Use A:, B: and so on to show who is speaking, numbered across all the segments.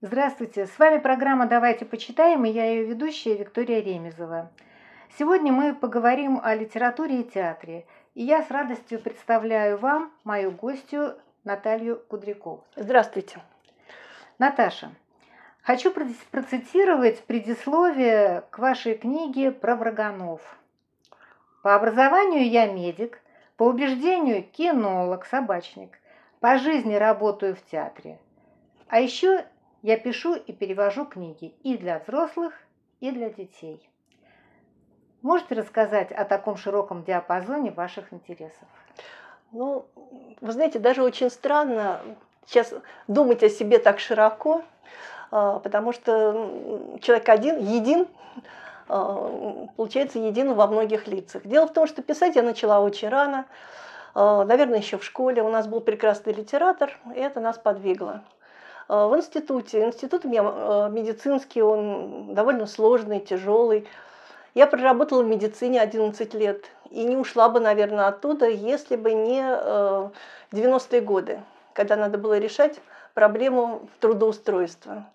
A: Здравствуйте, с вами программа «Давайте почитаем» и я ее ведущая Виктория Ремезова. Сегодня мы поговорим о литературе и театре, и я с радостью представляю вам мою гостью Наталью Кудрякову.
B: Здравствуйте.
A: Наташа, хочу процитировать предисловие к вашей книге про враганов. По образованию я медик, по убеждению кинолог, собачник. По жизни работаю в театре. А еще я пишу и перевожу книги и для взрослых, и для детей. Можете рассказать о таком широком диапазоне ваших интересов?
B: Ну, вы знаете, даже очень странно сейчас думать о себе так широко, а, потому что человек один, един, получается един во многих лицах. Дело в том, что писать я начала очень рано, а, наверное, еще в школе. У нас был прекрасный литератор, и это нас подвигло. Э, в институте. Институт у меня э, медицинский, он довольно сложный, тяжелый. Я проработала в медицине 11 лет и не ушла бы, наверное, оттуда, если бы не 90-е э, годы, когда надо было решать проблему трудоустройства.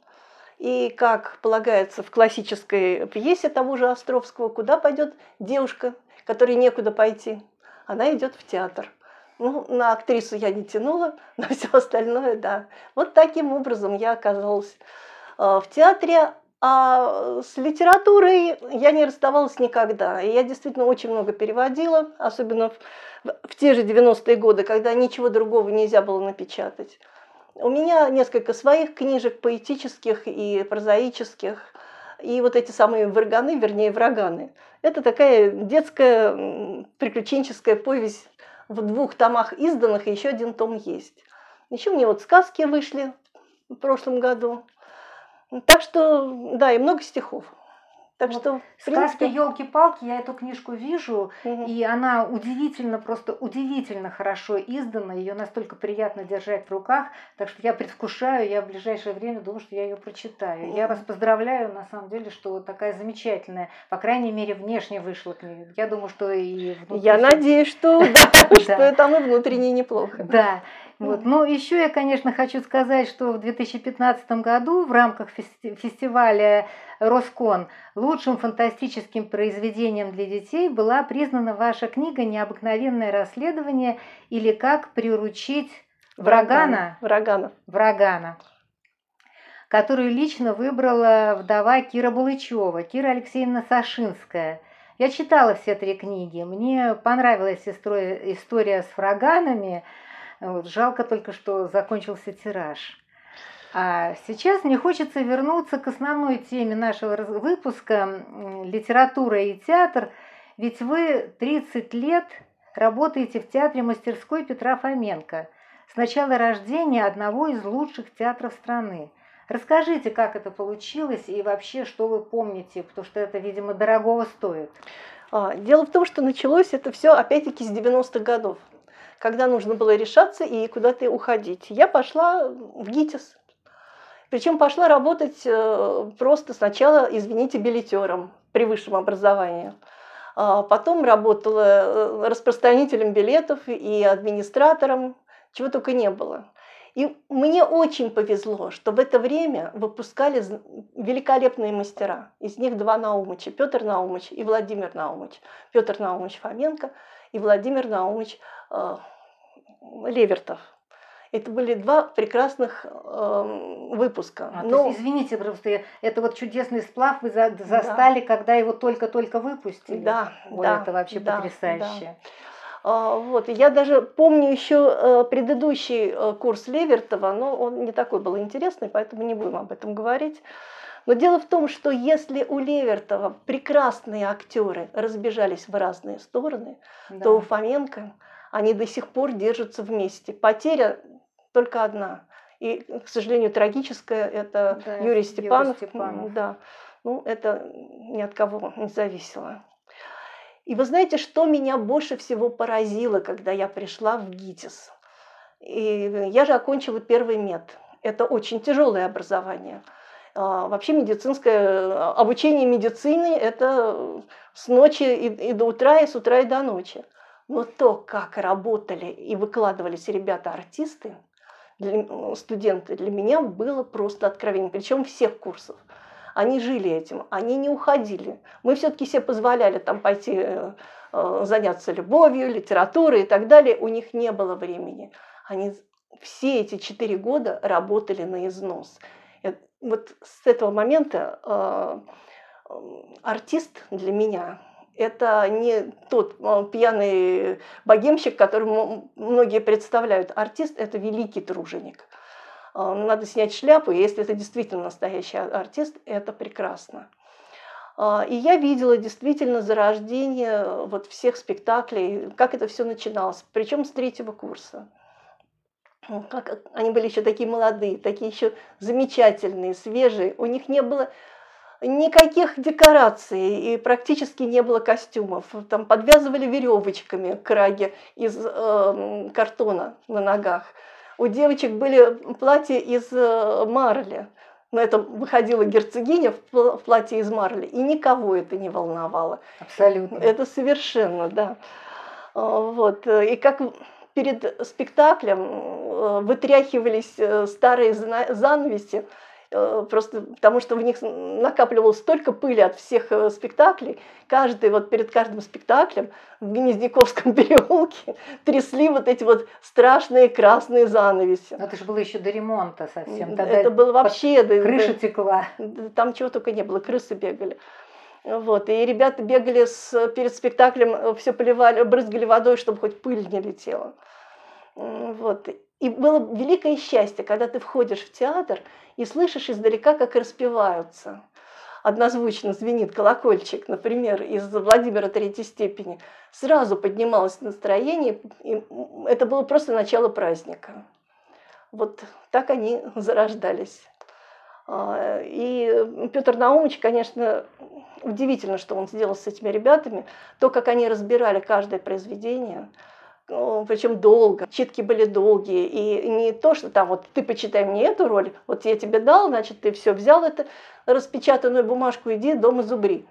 B: И как полагается в классической пьесе того же Островского, куда пойдет девушка, которой некуда пойти? Она идет в театр. Ну, на актрису я не тянула, но все остальное, да. Вот таким образом я оказалась э, в театре, а с литературой я не расставалась никогда. И я действительно очень много переводила, особенно в, в те же 90-е годы, когда ничего другого нельзя было напечатать. У меня несколько своих книжек поэтических и прозаических, и вот эти самые враганы, вернее, враганы. Это такая детская приключенческая повесть в двух томах изданных, и еще один том есть. Еще мне вот сказки вышли в прошлом году. Так что, да, и много стихов.
A: Так вот что, в принципе... елки-палки, я эту книжку вижу, угу. и она удивительно, просто удивительно хорошо издана, ее настолько приятно держать в руках, так что я предвкушаю, я в ближайшее время думаю, что я ее прочитаю. Угу. Я вас поздравляю, на самом деле, что такая замечательная, по крайней мере, внешне вышла книга. Я думаю, что и
B: внутри... Я надеюсь, что что там и внутренне неплохо.
A: Да. Вот. Но еще я, конечно, хочу сказать, что в 2015 году в рамках фестиваля Роскон лучшим фантастическим произведением для детей была признана ваша книга «Необыкновенное расследование» или «Как приручить врагана».
B: Врагана.
A: Врагана которую лично выбрала вдова Кира Булычева, Кира Алексеевна Сашинская. Я читала все три книги. Мне понравилась история, история с враганами – вот, жалко только, что закончился тираж. А сейчас мне хочется вернуться к основной теме нашего выпуска «Литература и театр». Ведь вы 30 лет работаете в театре мастерской Петра Фоменко с начала рождения одного из лучших театров страны. Расскажите, как это получилось и вообще, что вы помните, потому что это, видимо, дорогого стоит.
B: А, дело в том, что началось это все опять-таки с 90-х годов когда нужно было решаться и куда-то уходить. Я пошла в ГИТИС. Причем пошла работать э, просто сначала, извините, билетером при высшем образовании. А потом работала э, распространителем билетов и администратором, чего только не было. И мне очень повезло, что в это время выпускали великолепные мастера. Из них два Наумыча, Петр Наумыч и Владимир Наумыч. Петр Наумыч Фоменко и Владимир Наумыч э, Левертов. Это были два прекрасных э, выпуска.
A: А, Но... есть, извините, просто это вот чудесный сплав вы за, застали, да. когда его только-только выпустили.
B: Да,
A: вот
B: да.
A: Это вообще да, потрясающе. Да.
B: А, вот. Я даже помню еще э, предыдущий э, курс Левертова, но он не такой был интересный, поэтому не будем об этом говорить. Но дело в том, что если у Левертова прекрасные актеры разбежались в разные стороны, да. то у Фоменко они до сих пор держатся вместе. Потеря только одна. И, к сожалению, трагическая – это да, Юрий Степанов. Юрий Степанов. Да. Ну, это ни от кого не зависело. И вы знаете, что меня больше всего поразило, когда я пришла в ГИТИС? И я же окончила первый мед. Это очень тяжелое образование. А, вообще медицинское обучение медицины – это с ночи и, и до утра, и с утра и до ночи. Но то, как работали и выкладывались ребята-артисты, для, студенты, для меня было просто откровением. Причем всех курсов. Они жили этим, они не уходили. Мы все-таки себе позволяли там пойти э, э, заняться любовью, литературой и так далее. У них не было времени. Они все эти четыре года работали на износ. Э, вот с этого момента э, артист для меня это не тот э, пьяный богемщик, которому многие представляют. Артист – это великий труженик. Э, надо снять шляпу, и если это действительно настоящий артист, это прекрасно. Э, и я видела действительно зарождение вот всех спектаклей, как это все начиналось, причем с третьего курса. Как они были еще такие молодые, такие еще замечательные, свежие. У них не было никаких декораций и практически не было костюмов. Там подвязывали веревочками краги из э, картона на ногах. У девочек были платья из э, марли. Но это выходила герцогиня в платье из марли, и никого это не волновало.
A: Абсолютно.
B: Это совершенно, да. А, вот. И как перед спектаклем э, вытряхивались э, старые занавеси, Э, просто потому что в них накапливалось столько пыли от всех спектаклей. Каждый, вот перед каждым спектаклем в Гнездяковском переулке трясли вот эти вот страшные красные занавеси.
A: Но это же было еще до ремонта совсем.
B: Тогда это было вообще...
A: Крыша текла.
B: Там чего только не было, крысы бегали. Вот. И ребята бегали с, перед спектаклем, э, все поливали, брызгали водой, чтобы хоть пыль не летела. Вот. И было великое счастье, когда ты входишь в театр и слышишь издалека, как распеваются. Однозвучно звенит колокольчик, например, из Владимира Третьей степени. Сразу поднималось настроение, и это было просто начало праздника. Вот так они зарождались. А, и Петр Наумович, конечно, удивительно, что он сделал с этими ребятами. То, как они разбирали каждое произведение – причем долго, читки были долгие, и не то, что там вот ты почитай мне эту роль, вот я тебе дал, значит, ты все взял это распечатанную бумажку, иди дома зубри.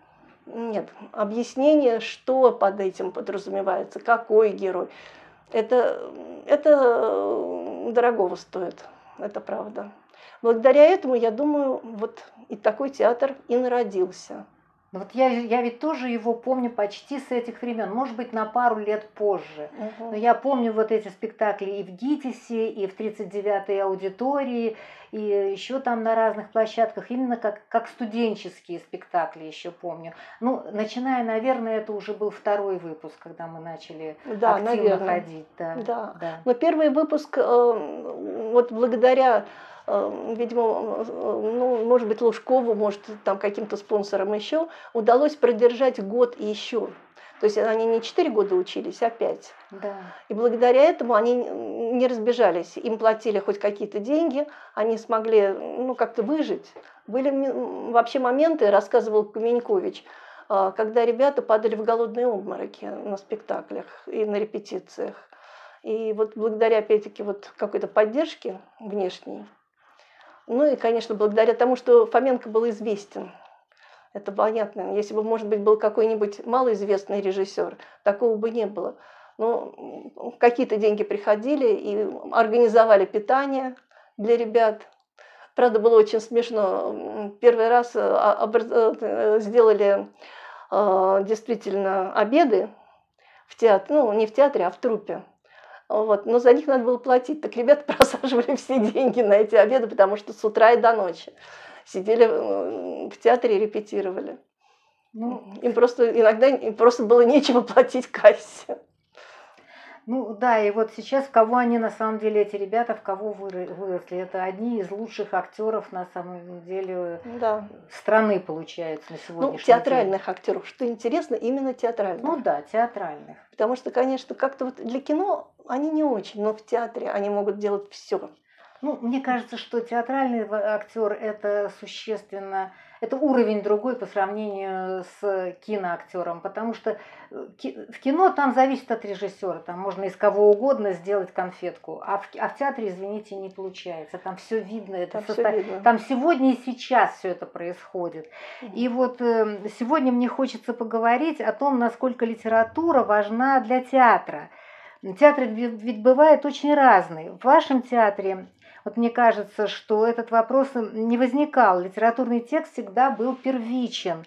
B: Нет, объяснение, что под этим подразумевается, какой герой. Это, это дорогого стоит, это правда. Благодаря этому, я думаю, вот и такой театр и народился.
A: Вот я, я ведь тоже его помню почти с этих времен, может быть, на пару лет позже. Угу. Но я помню вот эти спектакли и в ГИТИСе, и в 39-й аудитории, и еще там на разных площадках, именно как, как студенческие спектакли еще помню. Ну, начиная, наверное, это уже был второй выпуск, когда мы начали да, активно наверное. ходить.
B: Да, да. да. Но первый выпуск, э, вот благодаря Эм, видимо, ну, может быть, Лужкову, может, там каким-то спонсорам еще, удалось продержать год еще. То есть они не 4 года учились, а 5.
A: Да.
B: И благодаря этому они не разбежались. Им платили хоть какие-то деньги, они смогли ну, как-то выжить. Были вообще моменты, рассказывал Каменькович, э, когда ребята падали в голодные обмороки на спектаклях и на репетициях. И вот благодаря, опять-таки, вот какой-то поддержке внешней, ну и, конечно, благодаря тому, что Фоменко был известен. Это понятно. Если бы, может быть, был какой-нибудь малоизвестный режиссер, такого бы не было. Но какие-то деньги приходили и организовали питание для ребят. Правда, было очень смешно. Первый раз э, э, сделали э, действительно обеды в театре, ну, не в театре, а в трупе. Вот. Но за них надо было платить. Так ребята просаживали все деньги на эти обеды, потому что с утра и до ночи сидели в театре и репетировали. Ну, им просто иногда им просто было нечего платить кассе.
A: Ну да, и вот сейчас в кого они на самом деле, эти ребята, в кого выросли. Это одни из лучших актеров на самом деле да. страны, получается, на сегодняшний
B: Ну, театральных день. актеров. Что интересно, именно театральных.
A: Ну да, театральных.
B: Потому что, конечно, как-то вот для кино они не очень, но в театре они могут делать все.
A: Ну, мне кажется, что театральный актер это существенно это уровень другой по сравнению с киноактером, потому что э, в кино там зависит от режиссера, там можно из кого угодно сделать конфетку, а в, а в театре, извините, не получается, там все видно, это
B: Там всё
A: состо-
B: видно.
A: там сегодня и сейчас все это происходит. И вот э, сегодня мне хочется поговорить о том, насколько литература важна для театра. Театры ведь бывают очень разные. В вашем театре, вот мне кажется, что этот вопрос не возникал. Литературный текст всегда был первичен.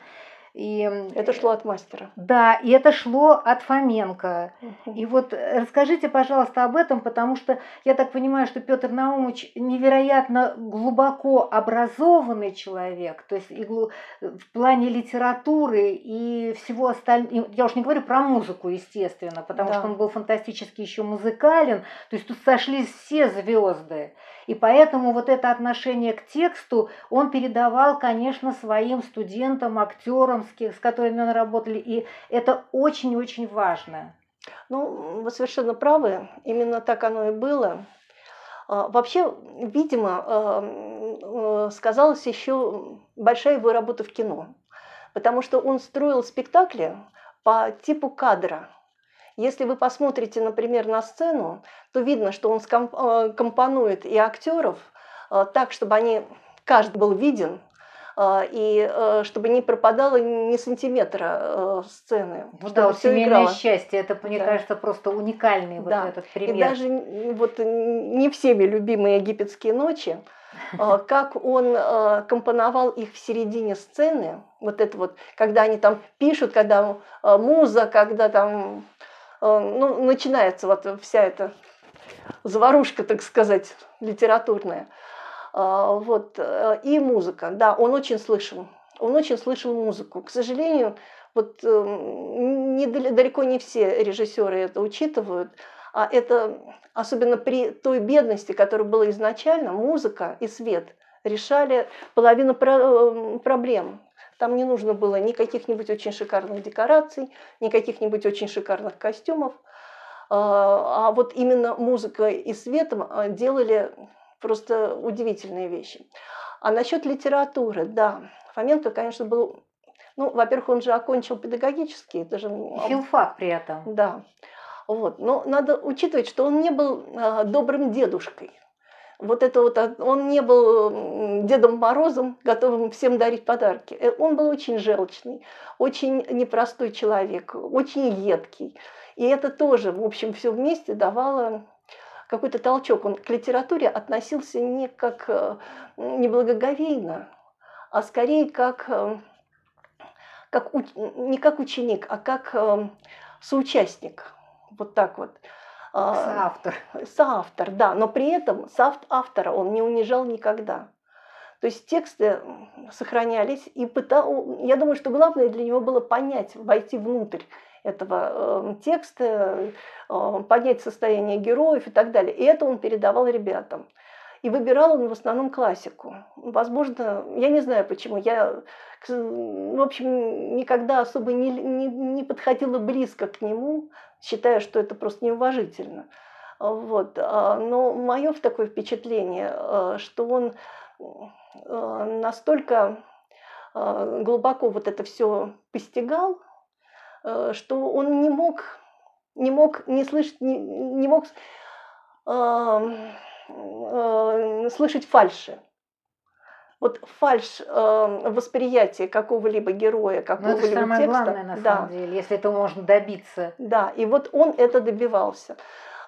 A: И,
B: Это шло от мастера.
A: да, и это шло от Фоменко.
B: Мгм.
A: И вот э, расскажите, пожалуйста, об этом, потому что я так понимаю, что Петр Наумович невероятно глубоко образованный человек, то есть и глу- в плане литературы и всего остального. Я уж не говорю про музыку, естественно, потому
B: Да.
A: что он был фантастически еще музыкален, то есть тут сошлись все звезды. И поэтому вот это отношение к тексту он передавал, конечно, своим студентам, актерам, ки- с которыми он работали. И это очень-очень важно.
B: Ну, вы совершенно правы, именно так оно и было. А, Вообще, видимо, а, э, сказалась еще большая его работа в кино, потому что он строил спектакли по типу кадра. Если вы посмотрите, например, на сцену, то видно, что он ском- э, компонует и актеров так, чтобы они каждый был виден, и э, чтобы не пропадало ни сантиметра э, сцены.
A: Ну
B: чтобы
A: да, вот семейное
B: играло.
A: счастье, это, мне
B: Да.
A: кажется, просто уникальный
B: Да.
A: вот этот
B: И
A: пример.
B: даже н- вот не всеми любимые египетские ночи, а, как он а, компоновал их в середине сцены, вот это вот, когда они там пишут, когда а, муза, когда там, а, ну, начинается вот вся эта заварушка, так сказать, литературная. А, Вот, э, и музыка, да, он очень слышал, он очень слышал музыку. К сожалению, вот эм, не, дал- далеко не все режиссеры это учитывают, а это особенно при той бедности, которая была изначально, музыка и свет решали половину эм, проблем. Там не нужно было ни каких-нибудь очень шикарных декораций, ни каких-нибудь очень шикарных костюмов. А а вот именно музыка и светом а, делали просто удивительные вещи. А насчет литературы, да, Фоменко, конечно, был, ну, во-первых, он же окончил педагогический, это же
A: Филфак при этом.
B: да. Вот. Но надо учитывать, что он не был а, добрым дедушкой. Вот это вот, а, он не был Дедом Морозом, готовым всем дарить подарки. Э, Он был очень желчный, очень непростой человек, очень едкий. И это тоже, в общем, все вместе давало какой-то толчок. Он к литературе относился не как э, неблагоговейно, а скорее как, э, как не как ученик, а как э, соучастник. Вот так вот. А,
A: Соавтор.
B: Соавтор, да, но при этом соавт- автора он не унижал никогда. То есть тексты сохранялись, и пытал, я думаю, что главное для него было понять, войти внутрь этого э, текста, э, понять состояние героев и так далее. И это он передавал ребятам. И выбирал он в основном классику. Возможно, я не знаю почему, я, в общем, никогда особо не, не, не подходила близко к нему, считая, что это просто неуважительно. Вот. а, Но мое такое впечатление, э, что он э, настолько э, глубоко вот это все постигал, что он не мог, не мог не слышать, не, не мог э, э, слышать фальши. Вот фальш э, восприятия какого-либо героя,
A: это
B: какого-либо
A: же самое
B: текста.
A: главное, на
B: да,
A: самом деле, если этого можно добиться.
B: да, и вот он это добивался.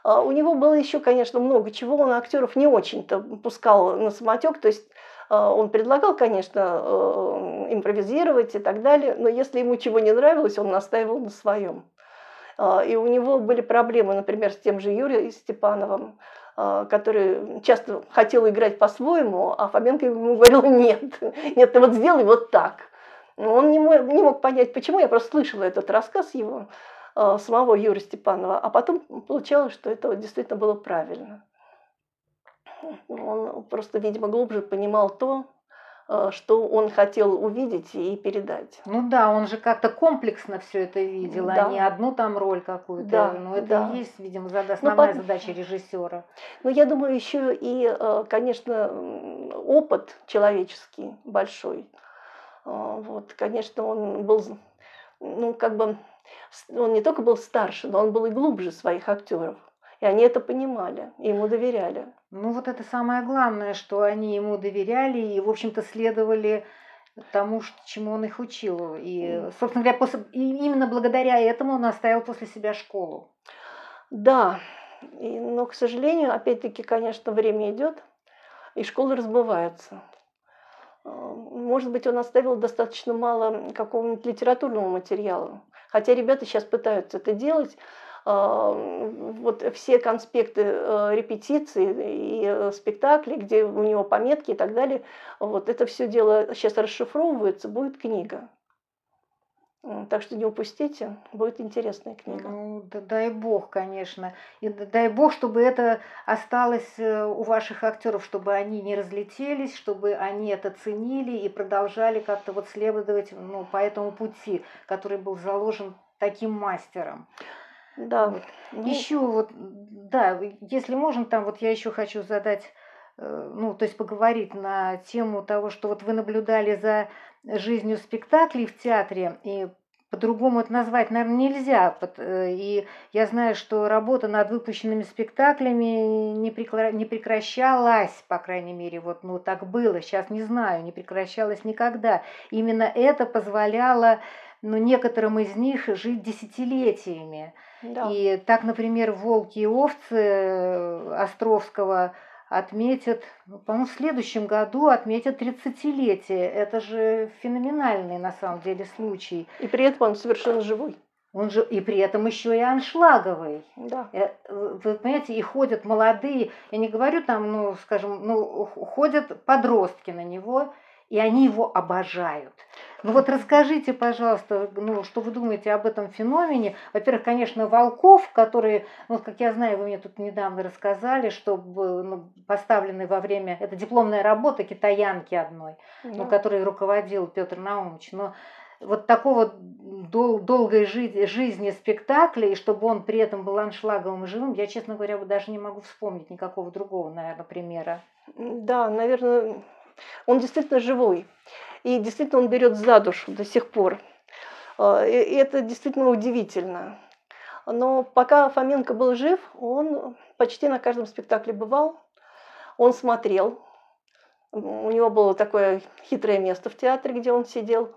B: А, У него было еще, конечно, много чего. Он актеров не очень-то пускал на самотек. То есть он предлагал, конечно, э, импровизировать и так далее, но если ему чего не нравилось, он настаивал на своем. А, И у него были проблемы, например, с тем же Юрием Степановым, а, который часто хотел играть по-своему, а Фоменко ему говорил, нет, нет, ты вот сделай вот так. Он не мог, понять, почему. Я просто слышала этот рассказ его, самого Юрия Степанова, а потом получалось, что это действительно было правильно. Он просто, видимо, глубже понимал то, э, что он хотел увидеть и передать.
A: Ну да, он же как-то комплексно все это видел,
B: Да.
A: а не одну там роль какую-то.
B: Да,
A: ну это
B: да.
A: и есть, видимо,
B: Ну,
A: основная
B: по-
A: задача режиссера.
B: Но я думаю, еще и, э, конечно, опыт человеческий большой. Вот, конечно, он был, ну, как бы, он не только был старше, но он был и глубже своих актеров. И они это понимали, и ему доверяли.
A: Ну вот это самое главное, что они ему доверяли и, в общем-то, следовали тому, чему он их учил. И, собственно говоря, после, и именно благодаря этому он оставил после себя школу.
B: Да, и, но, к сожалению, опять-таки, конечно, время идет, и школы разбываются. А, может быть, он оставил достаточно мало какого-нибудь литературного материала. Хотя ребята сейчас пытаются это делать, вот все конспекты э, репетиций и э, спектаклей, где у него пометки и так далее, вот это все дело сейчас расшифровывается, будет книга. Так что не упустите, будет интересная книга.
A: Ну, да, дай бог, конечно. И дай бог, чтобы это осталось э, у ваших актеров, чтобы они не разлетелись, чтобы они это ценили и продолжали как-то вот следовать ну, по этому пути, который был заложен таким мастером.
B: Да.
A: Вот. Ну... Еще вот, да, если можно, там вот я еще хочу задать, э, ну, то есть поговорить на тему того, что вот вы наблюдали за жизнью спектаклей в театре, и по-другому это назвать, наверное, нельзя. Э, и я знаю, что работа над выпущенными спектаклями не, прекращалась, по крайней мере, вот ну так было, сейчас не знаю, не прекращалась никогда. Именно это позволяло ну, некоторым из них жить десятилетиями. Да. И так, например, «Волки и овцы» Островского отметят, ну, по-моему, в следующем году отметят 30-летие. Это же феноменальный на самом деле случай.
B: И при этом он совершенно живой.
A: Он же и при этом еще и аншлаговый.
B: Да.
A: Э, вы понимаете, и ходят молодые, я не говорю там, ну, скажем, ну, ходят подростки на него, и они его обожают. Ну вот расскажите, пожалуйста, ну, что вы думаете об этом феномене. Во-первых, конечно, волков, которые, ну, как я знаю, вы мне тут недавно рассказали, что ну, поставлены во время, это дипломная работа китаянки одной, да. ну, которой руководил Петр Наумович. Но вот такого дол- долгой жи- жизни спектакля, и чтобы он при этом был аншлаговым и живым, я, честно говоря, даже не могу вспомнить никакого другого, наверное, примера.
B: Да, наверное, он действительно живой. И действительно он берет за душу до сих пор. А, и это действительно удивительно. Но пока Фоменко был жив, он почти на каждом спектакле бывал. Он смотрел. У него было такое хитрое место в театре, где он сидел.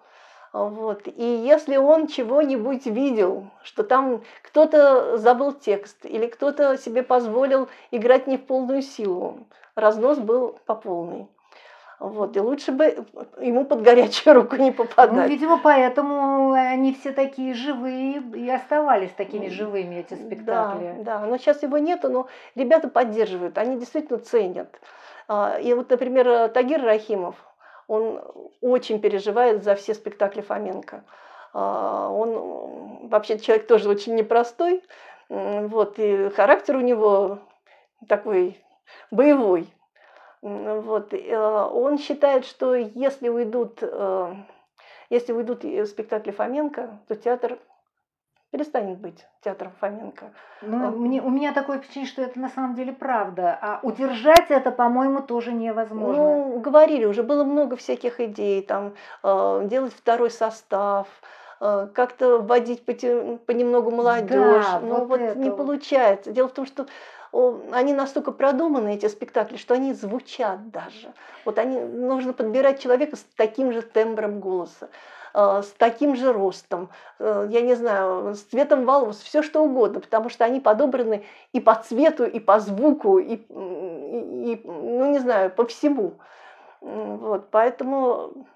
B: Вот. И если он чего-нибудь видел, что там кто-то забыл текст или кто-то себе позволил играть не в полную силу, разнос был по полной. Вот, и лучше бы ему под горячую руку не попадать. Ну,
A: видимо, поэтому они все такие живые и оставались такими живыми, эти спектакли.
B: Да, да, но сейчас его нету, но ребята поддерживают, они действительно ценят. А, и вот, например, Тагир Рахимов, он очень переживает за все спектакли Фоменко. А, он вообще человек тоже очень непростой, вот, и характер у него такой боевой. Вот. Э, он считает, что если уйдут, э, если уйдут спектакли Фоменко, то театр перестанет быть театром Фоменко.
A: Ну, мне, у меня такое впечатление, что это на самом деле правда. А удержать это, по-моему, тоже невозможно.
B: Ну, говорили, уже было много всяких идей, там, э, делать второй состав, э, как-то вводить понемногу молодежь. Да, но вот, вот не получается. Дело в том, что они настолько продуманы, эти спектакли, что они звучат даже. Вот они, нужно подбирать человека с таким же тембром голоса, э, с таким же ростом, э, я не знаю, с цветом волос, все что угодно, потому что они подобраны и по цвету, и по звуку, и, и, и ну не знаю, по всему. Вот, поэтому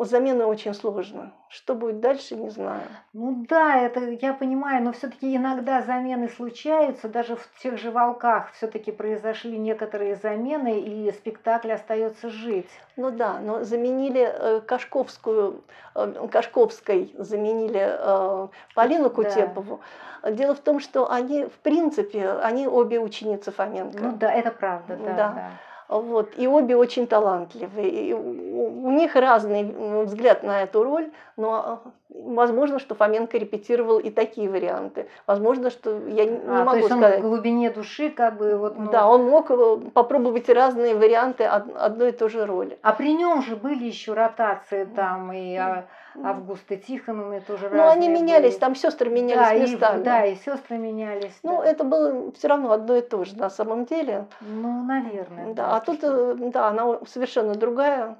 B: замена очень сложно. Что будет дальше, не знаю.
A: Ну да, это я понимаю, но все-таки иногда замены случаются, даже в тех же волках все-таки произошли некоторые замены, и спектакль остается жить.
B: Ну да, но заменили э, Кашковскую, э, Кашковской заменили э, Полину Кутепову. Да. Дело в том, что они, в принципе, они обе ученицы Фоменко.
A: Ну да, это правда, да. да. да.
B: Вот. И обе очень талантливые. И у них разный взгляд на эту роль, но возможно, что Фоменко репетировал и такие варианты. Возможно, что я не
A: а,
B: могу
A: то есть
B: сказать.
A: Он в глубине души как бы вот. Ну...
B: Да, он мог э, попробовать разные варианты одной и той же роли.
A: А при нем же были еще ротации там и а, Августы Тихоновны тоже
B: Ну, они менялись, были. там сестры менялись
A: да,
B: местами.
A: И, да, и сестры менялись.
B: Ну,
A: да.
B: это было все равно одно и то же на самом деле.
A: Ну, наверное.
B: Да, а тут, что... Э, да, она совершенно другая.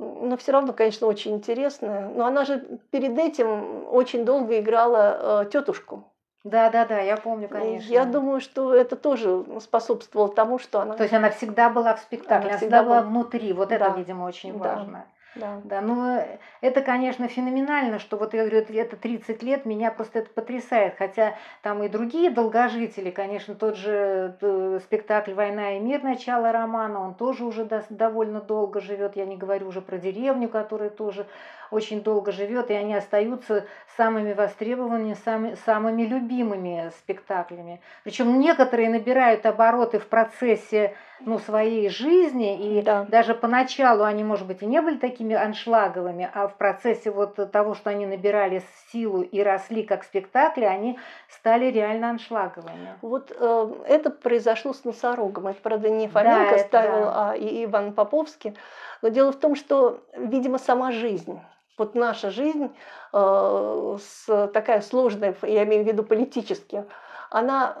B: Но все равно, конечно, очень интересная. Но она же перед этим очень долго играла э, тетушку.
A: Да, да, да, я помню, конечно.
B: Я думаю, что это тоже способствовало тому, что она.
A: То есть она всегда была в спектакле, она, она всегда, всегда была внутри. Вот да. это, видимо, очень да. важно.
B: Да.
A: да, ну это, конечно, феноменально, что вот я говорю, это 30 лет, меня просто это потрясает. Хотя там и другие долгожители, конечно, тот же э, спектакль «Война и мир», начало романа, он тоже уже довольно долго живет. Я не говорю уже про деревню, которая тоже очень долго живет, и они остаются самыми востребованными, самыми, самыми любимыми спектаклями. Причем некоторые набирают обороты в процессе ну, своей жизни, и да. даже поначалу они, может быть, и не были такими аншлаговыми, а в процессе вот того, что они набирали силу и росли как спектакли, они стали реально аншлаговыми.
B: Вот э, это произошло с «Носорогом». Это, правда, не Фоменко да, ставил, да. а и Иван Поповский. Но дело в том, что, видимо, сама жизнь вот наша жизнь э, с, такая сложная, я имею в виду политически, она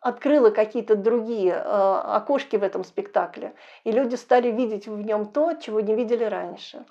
B: открыла какие-то другие э, окошки в этом спектакле, и люди стали видеть в нем то, чего не видели раньше.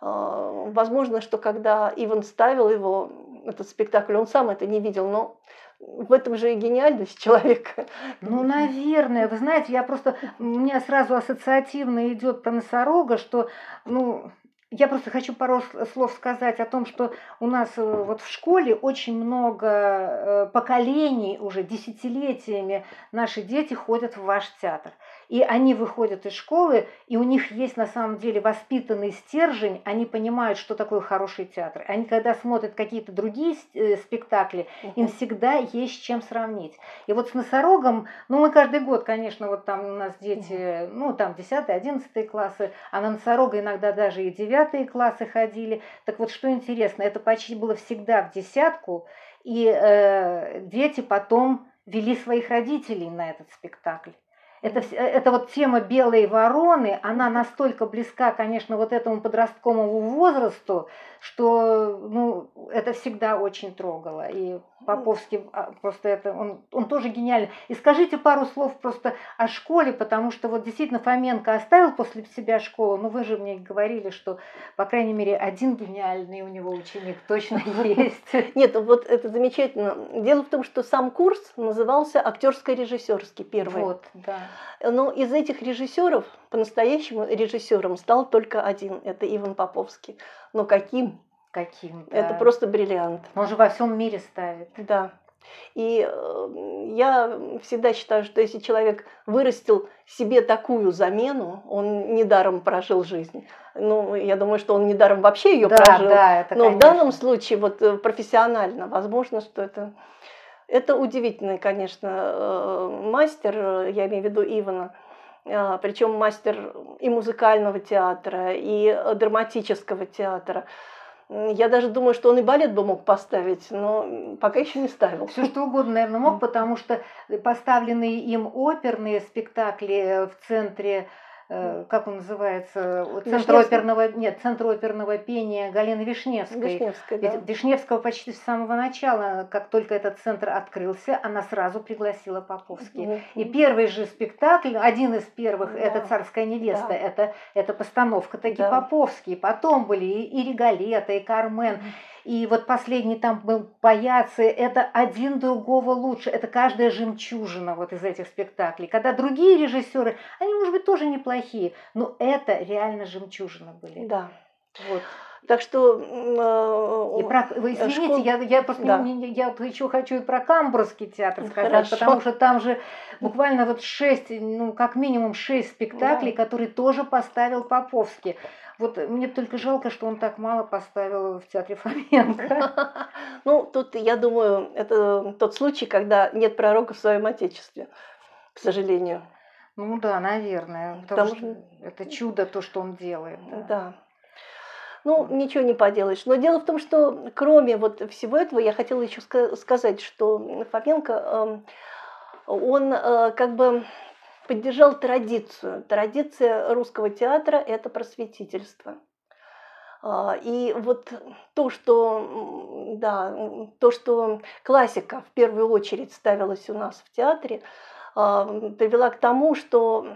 B: Э, возможно, что когда Иван ставил его, этот спектакль, он сам это не видел, но в этом же и гениальность человека.
A: Ну, наверное. Вы знаете, я просто... У меня сразу ассоциативно идет про носорога, что, ну, я просто хочу пару слов сказать о том, что у нас э, вот в школе очень много э, поколений, уже десятилетиями наши дети ходят в ваш театр и они выходят из школы, и у них есть на самом деле воспитанный стержень, они понимают, что такое хороший театр. Они когда смотрят какие-то другие э, спектакли, uh-huh. им всегда есть с чем сравнить. И вот с «Носорогом», ну мы каждый год, конечно, вот там у нас дети, uh-huh. ну там 10-11 классы, а на «Носорога» иногда даже и 9 классы ходили. Так вот, что интересно, это почти было всегда в десятку, и э, дети потом вели своих родителей на этот спектакль это, это вот тема белой вороны, она настолько близка, конечно, вот этому подростковому возрасту, что ну, это всегда очень трогало. И Поповский а, просто это, он, он тоже гениальный. И скажите пару слов просто о школе, потому что вот действительно Фоменко оставил после себя школу, но вы же мне говорили, что, по крайней мере, один гениальный у него ученик точно есть.
B: Нет, вот это замечательно. Дело в том, что сам курс назывался актерско-режиссерский первый.
A: Вот, да.
B: Но из этих режиссеров по-настоящему режиссером стал только один, это Иван Поповский. Но каким?
A: Каким.
B: Да. Это просто бриллиант.
A: Он же во всем мире ставит.
B: Да. И э, я всегда считаю, что если человек вырастил себе такую замену, он недаром прожил жизнь. Ну, я думаю, что он недаром вообще ее
A: да,
B: прожил.
A: Да, это,
B: Но
A: конечно.
B: в данном случае, вот э, профессионально, возможно, что это... Это удивительный, конечно, э, мастер, я имею в виду Ивана, причем мастер и музыкального театра, и драматического театра. Я даже думаю, что он и балет бы мог поставить, но пока еще не ставил.
A: Все что угодно, наверное, мог, потому что поставленные им оперные спектакли в центре Э, как он называется, центр оперного, нет, центр оперного пения Галины Вишневской.
B: Вишневской да.
A: Вишневского почти с самого начала, как только этот центр открылся, она сразу пригласила Поповский. Mm-hmm. И первый же спектакль, один из первых, да. это «Царская невеста», да. это, это постановка таки да. Поповский. Потом были и, и Регалета, и Кармен. Mm-hmm и вот последний там был «Паяцы», это один другого лучше, это каждая жемчужина вот из этих спектаклей. Когда другие режиссеры, они, может быть, тоже неплохие, но это реально жемчужины были.
B: Да. Вот. Так что...
A: Э, и про, вы извините, школ... я, я просто да. не, я вот еще хочу и про Камбургский театр сказать, Хорошо. потому что там же буквально вот шесть, ну как минимум шесть спектаклей, да. которые тоже поставил Поповский. Вот мне только жалко, что он так мало поставил в театре Фоменко.
B: Ну, тут, я думаю, это тот случай, когда нет пророка в своем отечестве, к сожалению.
A: Ну да, наверное. Потому, потому что это чудо то, что он делает.
B: Да. да. Ну, ничего не поделаешь. Но дело в том, что кроме вот всего этого, я хотела еще сказать, что Фоменко, эм, он э, как бы поддержал традицию. Традиция русского театра – это просветительство. А, и вот то, что, да, то, что классика в первую очередь ставилась у нас в театре, а, привела к тому, что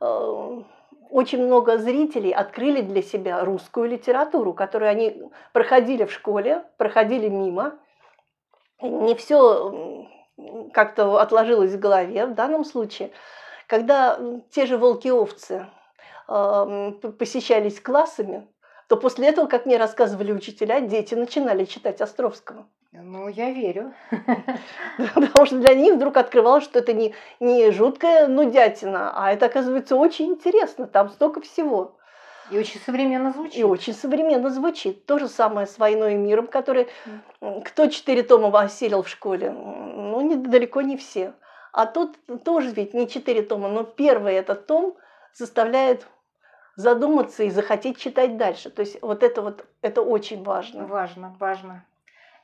B: э, очень много зрителей открыли для себя русскую литературу, которую они проходили в школе, проходили мимо. Не все как-то отложилось в голове в данном случае. Когда те же волки-овцы э, посещались классами, то после этого, как мне рассказывали учителя, дети начинали читать Островского.
A: Ну, я верю.
B: Потому что для них вдруг открывалось, что это не, не жуткая нудятина, а это, оказывается, очень интересно. Там столько всего.
A: И очень современно звучит.
B: И очень современно звучит. То же самое с «Войной и миром», который кто четыре тома осилил в школе? Ну, не, далеко не все. А тут тоже ведь не четыре тома, но первый этот том заставляет задуматься и захотеть читать дальше. То есть вот это вот, это очень важно.
A: Важно, важно.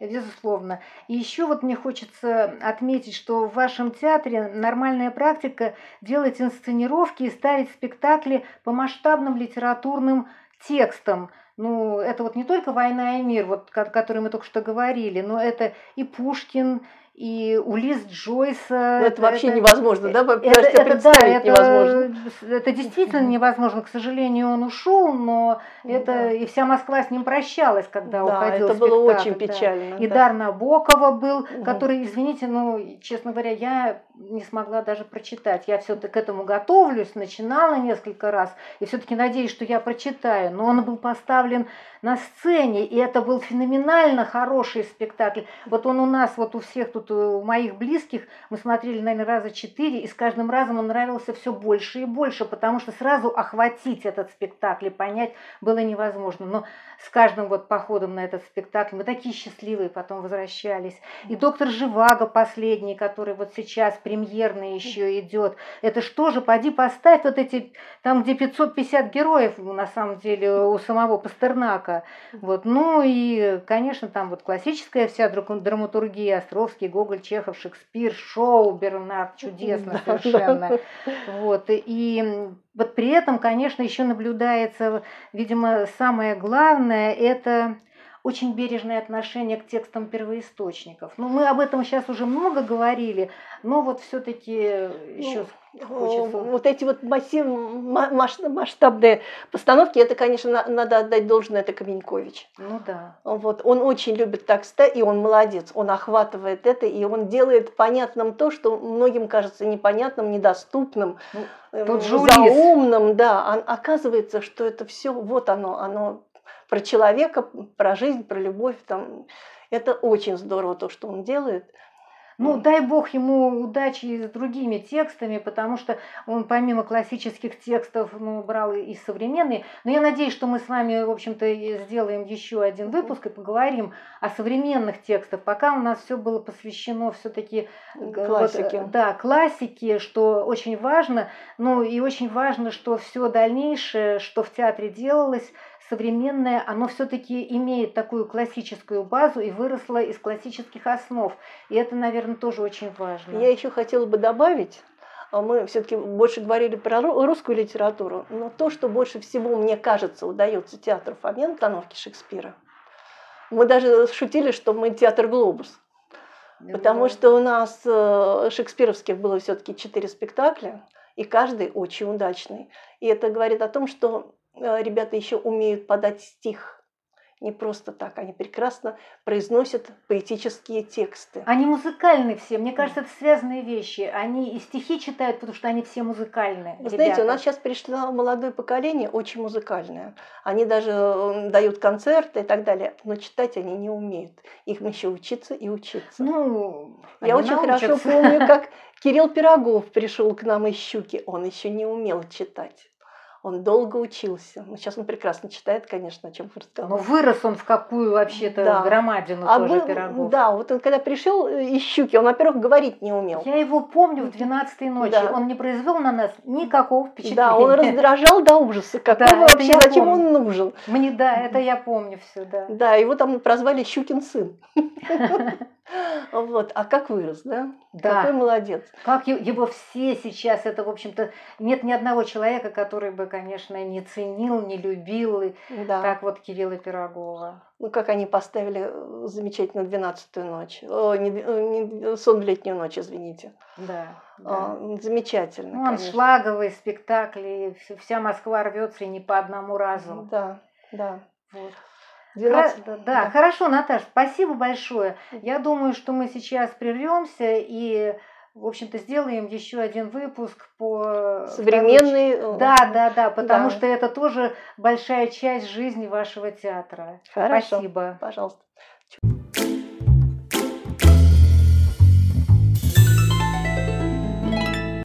A: Безусловно. И еще вот мне хочется отметить, что в вашем театре нормальная практика делать инсценировки и ставить спектакли по масштабным литературным текстам. Ну, это вот не только «Война и мир», вот, о которой мы только что говорили, но это и Пушкин, и Улис Джойса.
B: Ну, это вообще это, невозможно, да? Это, это, да, это, невозможно.
A: это действительно невозможно. К сожалению, он ушел, но это да. и вся Москва с ним прощалась, когда да, уходил.
B: Это было очень печально.
A: Да. И да. Дар Набокова был, угу. который, извините, ну, честно говоря, я не смогла даже прочитать. Я все-таки к этому готовлюсь, начинала несколько раз, и все-таки надеюсь, что я прочитаю. Но он был поставлен на сцене, и это был феноменально хороший спектакль. Вот он у нас, вот у всех тут, э, у моих близких, мы смотрели, наверное, раза четыре, и с каждым разом он нравился все больше и больше, потому что сразу охватить этот спектакль и понять было невозможно. Но с каждым вот походом на этот спектакль мы такие счастливые потом возвращались. И доктор Живаго последний, который вот сейчас премьерный еще идет, это что же, поди поставь вот эти, там где 550 героев на самом деле у самого Пастернака, Баха. Вот. Ну и, конечно, там вот классическая вся драматургия, Островский, Гоголь, Чехов, Шекспир, Шоу, Бернард, чудесно совершенно. Вот. И вот при этом, конечно, еще наблюдается, видимо, самое главное, это очень бережное отношение к текстам первоисточников. Ну, мы об этом сейчас уже много говорили, но вот все-таки еще ну, хочется.
B: Вот эти вот массив, масштабные постановки, это, конечно, надо отдать должное, это Каменькович.
A: Ну да.
B: Вот, он очень любит текста, и он молодец, он охватывает это, и он делает понятным то, что многим кажется непонятным, недоступным, ну,
A: Тот
B: заумным, да. А оказывается, что это все, вот оно, оно про человека, про жизнь, про любовь. Там. Это очень здорово то, что он делает.
A: Ну, дай бог ему удачи с другими текстами, потому что он помимо классических текстов ну, брал и современные. Но я надеюсь, что мы с вами, в общем-то, сделаем еще один выпуск и поговорим о современных текстах. Пока у нас все было посвящено все-таки
B: классике.
A: Вот, да, классике, что очень важно. Ну и очень важно, что все дальнейшее, что в театре делалось, современное, оно все-таки имеет такую классическую базу и выросло из классических основ. И это, наверное, тоже очень важно.
B: Я еще хотела бы добавить, а мы все-таки больше говорили про русскую литературу, но то, что больше всего, мне кажется, удается театру Фоменко, постановки Шекспира. Мы даже шутили, что мы театр «Глобус». Потому что у нас э, шекспировских было все-таки четыре спектакля, и каждый очень удачный. И это говорит о том, что ребята еще умеют подать стих. Не просто так, они прекрасно произносят поэтические тексты.
A: Они музыкальны все, мне кажется, это связанные вещи. Они и стихи читают, потому что они все музыкальные.
B: Вы знаете, у нас сейчас пришло молодое поколение, очень музыкальное. Они даже дают концерты и так далее, но читать они не умеют. Их еще учиться и учиться.
A: Ну,
B: Я очень научатся. хорошо помню, как Кирилл Пирогов пришел к нам из Щуки, он еще не умел читать. Он долго учился. Ну, сейчас он прекрасно читает, конечно, о чем вы
A: Но вырос он в какую вообще-то
B: Да.
A: громадину
B: А
A: тоже
B: был-
A: пирогов.
B: да, вот он когда пришел э, из Щуки, он, во-первых, говорить не умел.
A: Я его помню в 12 ночи.
B: Да.
A: Он не произвел на нас никакого впечатления.
B: Да, он раздражал до ужаса. Какой
A: Да,
B: вообще, зачем
A: помню.
B: он нужен?
A: Мне, да, это я помню все, да.
B: Да, его там прозвали Щукин сын. Вот, а как вырос, да?
A: Да.
B: Какой молодец.
A: Как его все сейчас, это, в общем-то, нет ни одного человека, который бы, конечно, не ценил, не любил, и
B: Да.
A: так вот Кирилла Пирогова.
B: Ну, как они поставили э, замечательно двенадцатую ночь. О, не, не- сон в летнюю ночь, извините.
A: Да, да.
B: А, замечательно,
A: Ну, он
B: конечно.
A: шлаговый спектакль, и вс- вся Москва рвется и не по одному разу.
B: Да, да.
A: Вот.
B: 12
A: Хра- да,
B: да.
A: хорошо, Наташ, спасибо большое. Я думаю, что мы сейчас прервемся и, в общем-то, сделаем еще один выпуск по
B: Современный. э,
A: второй- Да, да, да, потому
B: Да.
A: что это тоже большая часть жизни вашего театра.
B: Хорошо.
A: Спасибо.
B: Пожалуйста.